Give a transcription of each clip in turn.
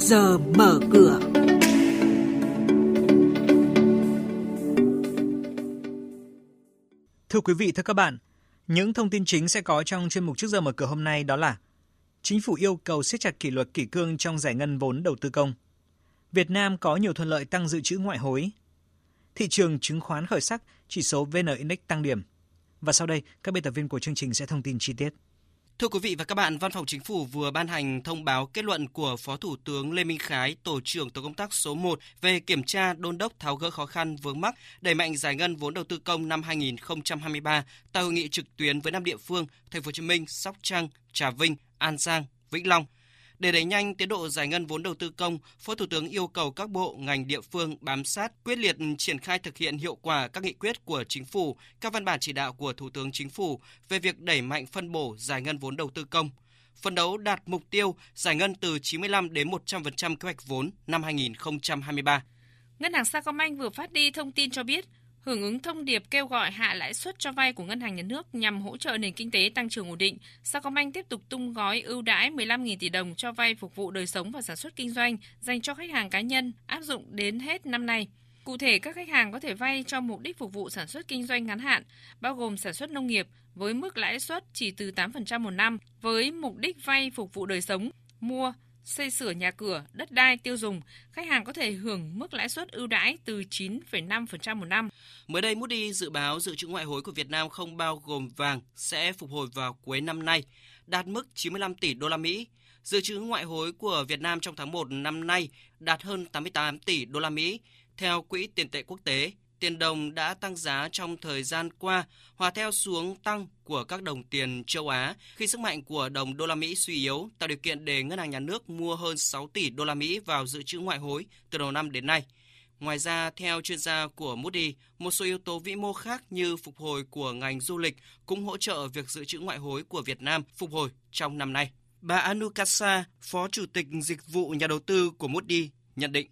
giờ mở cửa. Thưa quý vị, thưa các bạn, những thông tin chính sẽ có trong chuyên mục trước giờ mở cửa hôm nay đó là Chính phủ yêu cầu siết chặt kỷ luật kỷ cương trong giải ngân vốn đầu tư công. Việt Nam có nhiều thuận lợi tăng dự trữ ngoại hối. Thị trường chứng khoán khởi sắc, chỉ số VN Index tăng điểm. Và sau đây, các biên tập viên của chương trình sẽ thông tin chi tiết. Thưa quý vị và các bạn, Văn phòng Chính phủ vừa ban hành thông báo kết luận của Phó Thủ tướng Lê Minh Khái, Tổ trưởng Tổ công tác số 1 về kiểm tra đôn đốc tháo gỡ khó khăn vướng mắc, đẩy mạnh giải ngân vốn đầu tư công năm 2023 tại hội nghị trực tuyến với năm địa phương: Thành phố Hồ Chí Minh, Sóc Trăng, Trà Vinh, An Giang, Vĩnh Long – để đẩy nhanh tiến độ giải ngân vốn đầu tư công, Phó Thủ tướng yêu cầu các bộ, ngành địa phương bám sát, quyết liệt triển khai thực hiện hiệu quả các nghị quyết của Chính phủ, các văn bản chỉ đạo của Thủ tướng Chính phủ về việc đẩy mạnh phân bổ giải ngân vốn đầu tư công, phấn đấu đạt mục tiêu giải ngân từ 95 đến 100% kế hoạch vốn năm 2023. Ngân hàng Sacombank vừa phát đi thông tin cho biết, hưởng ứng thông điệp kêu gọi hạ lãi suất cho vay của Ngân hàng Nhà nước nhằm hỗ trợ nền kinh tế tăng trưởng ổn định, Sacombank tiếp tục tung gói ưu đãi 15.000 tỷ đồng cho vay phục vụ đời sống và sản xuất kinh doanh dành cho khách hàng cá nhân áp dụng đến hết năm nay. Cụ thể, các khách hàng có thể vay cho mục đích phục vụ sản xuất kinh doanh ngắn hạn, bao gồm sản xuất nông nghiệp, với mức lãi suất chỉ từ 8% một năm, với mục đích vay phục vụ đời sống, mua, xây sửa nhà cửa, đất đai tiêu dùng, khách hàng có thể hưởng mức lãi suất ưu đãi từ 9,5% một năm. Mới đây Moody dự báo dự trữ ngoại hối của Việt Nam không bao gồm vàng sẽ phục hồi vào cuối năm nay, đạt mức 95 tỷ đô la Mỹ. Dự trữ ngoại hối của Việt Nam trong tháng 1 năm nay đạt hơn 88 tỷ đô la Mỹ theo Quỹ tiền tệ quốc tế tiền đồng đã tăng giá trong thời gian qua, hòa theo xuống tăng của các đồng tiền châu Á khi sức mạnh của đồng đô la Mỹ suy yếu, tạo điều kiện để ngân hàng nhà nước mua hơn 6 tỷ đô la Mỹ vào dự trữ ngoại hối từ đầu năm đến nay. Ngoài ra, theo chuyên gia của Moody, một số yếu tố vĩ mô khác như phục hồi của ngành du lịch cũng hỗ trợ việc dự trữ ngoại hối của Việt Nam phục hồi trong năm nay. Bà Anukasa, Phó Chủ tịch Dịch vụ Nhà đầu tư của Moody, nhận định.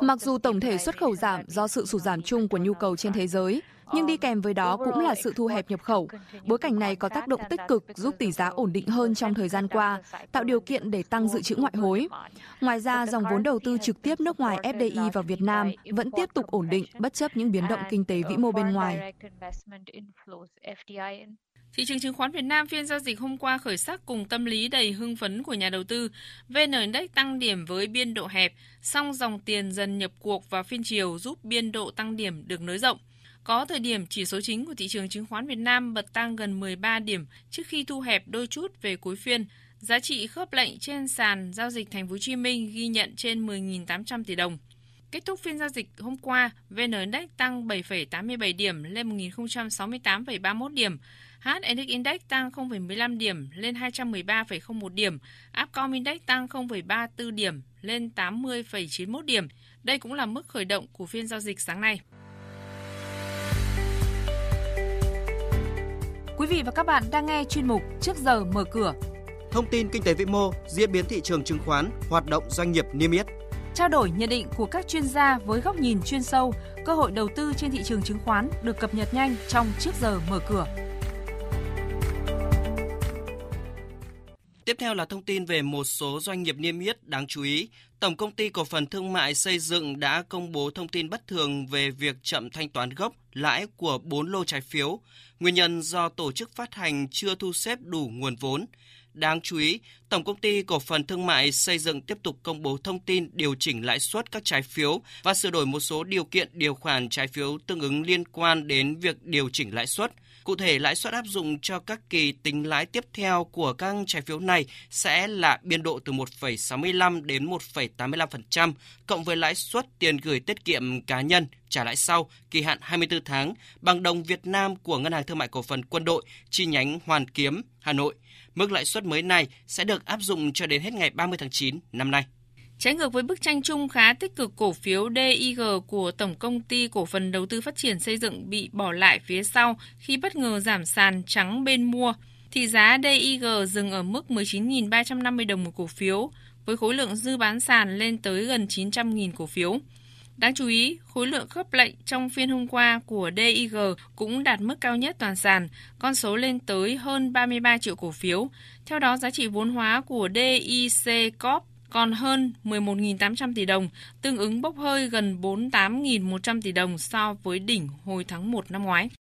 Mặc dù tổng thể xuất khẩu giảm do sự sụt giảm chung của nhu cầu trên thế giới, nhưng đi kèm với đó cũng là sự thu hẹp nhập khẩu. Bối cảnh này có tác động tích cực giúp tỷ giá ổn định hơn trong thời gian qua, tạo điều kiện để tăng dự trữ ngoại hối. Ngoài ra, dòng vốn đầu tư trực tiếp nước ngoài FDI vào Việt Nam vẫn tiếp tục ổn định bất chấp những biến động kinh tế vĩ mô bên ngoài. Thị trường chứng khoán Việt Nam phiên giao dịch hôm qua khởi sắc cùng tâm lý đầy hưng phấn của nhà đầu tư. VN Index tăng điểm với biên độ hẹp, song dòng tiền dần nhập cuộc vào phiên chiều giúp biên độ tăng điểm được nới rộng. Có thời điểm chỉ số chính của thị trường chứng khoán Việt Nam bật tăng gần 13 điểm trước khi thu hẹp đôi chút về cuối phiên. Giá trị khớp lệnh trên sàn giao dịch Thành phố Hồ Chí Minh ghi nhận trên 10.800 tỷ đồng. Kết thúc phiên giao dịch hôm qua, VN Index tăng 7,87 điểm lên 1068,31 điểm. HNX Index tăng 0,15 điểm lên 213,01 điểm, Upcom Index tăng 0,34 điểm lên 80,91 điểm. Đây cũng là mức khởi động của phiên giao dịch sáng nay. Quý vị và các bạn đang nghe chuyên mục Trước giờ mở cửa. Thông tin kinh tế vĩ mô, diễn biến thị trường chứng khoán, hoạt động doanh nghiệp niêm yết. Trao đổi nhận định của các chuyên gia với góc nhìn chuyên sâu, cơ hội đầu tư trên thị trường chứng khoán được cập nhật nhanh trong Trước giờ mở cửa. Tiếp theo là thông tin về một số doanh nghiệp niêm yết đáng chú ý. Tổng công ty cổ phần thương mại xây dựng đã công bố thông tin bất thường về việc chậm thanh toán gốc lãi của 4 lô trái phiếu. Nguyên nhân do tổ chức phát hành chưa thu xếp đủ nguồn vốn. Đáng chú ý, Tổng công ty cổ phần thương mại xây dựng tiếp tục công bố thông tin điều chỉnh lãi suất các trái phiếu và sửa đổi một số điều kiện điều khoản trái phiếu tương ứng liên quan đến việc điều chỉnh lãi suất – Cụ thể, lãi suất áp dụng cho các kỳ tính lãi tiếp theo của các trái phiếu này sẽ là biên độ từ 1,65 đến 1,85%, cộng với lãi suất tiền gửi tiết kiệm cá nhân trả lãi sau kỳ hạn 24 tháng bằng đồng Việt Nam của Ngân hàng Thương mại Cổ phần Quân đội chi nhánh Hoàn Kiếm, Hà Nội. Mức lãi suất mới này sẽ được áp dụng cho đến hết ngày 30 tháng 9 năm nay. Trái ngược với bức tranh chung khá tích cực cổ phiếu DIG của Tổng công ty Cổ phần Đầu tư Phát triển Xây dựng bị bỏ lại phía sau khi bất ngờ giảm sàn trắng bên mua, thì giá DIG dừng ở mức 19.350 đồng một cổ phiếu, với khối lượng dư bán sàn lên tới gần 900.000 cổ phiếu. Đáng chú ý, khối lượng khớp lệnh trong phiên hôm qua của DIG cũng đạt mức cao nhất toàn sàn, con số lên tới hơn 33 triệu cổ phiếu. Theo đó, giá trị vốn hóa của DIC Corp còn hơn 11.800 tỷ đồng, tương ứng bốc hơi gần 48.100 tỷ đồng so với đỉnh hồi tháng 1 năm ngoái.